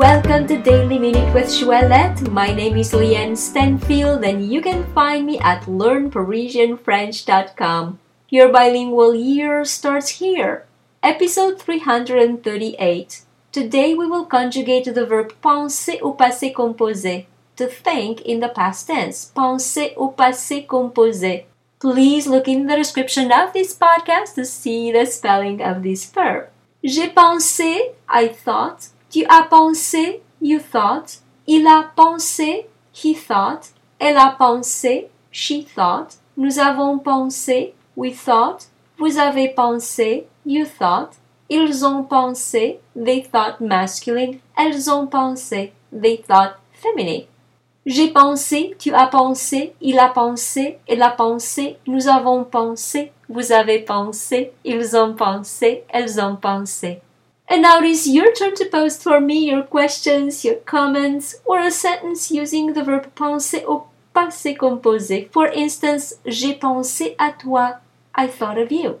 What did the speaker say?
welcome to Daily Minute with Joëlette. My name is Leanne Stenfield and you can find me at learnparisianfrench.com. Your bilingual year starts here. Episode 338. Today we will conjugate the verb penser au passé composé, to think in the past tense. Penser au passé composé. Please look in the description of this podcast to see the spelling of this verb. J'ai pensé, I thought. Tu as pensé, you thought. Il a pensé, he thought. Elle a pensé, she thought. Nous avons pensé, we thought. Vous avez pensé, you thought. Ils ont pensé, they thought masculine. Elles ont pensé, they thought feminine. J'ai pensé, tu as pensé, il a pensé, elle a pensé, nous avons pensé, vous avez pensé, ils ont pensé, elles ont pensé. And now it is your turn to post for me your questions, your comments, or a sentence using the verb penser au passé composé. For instance, j'ai pensé à toi. I thought of you.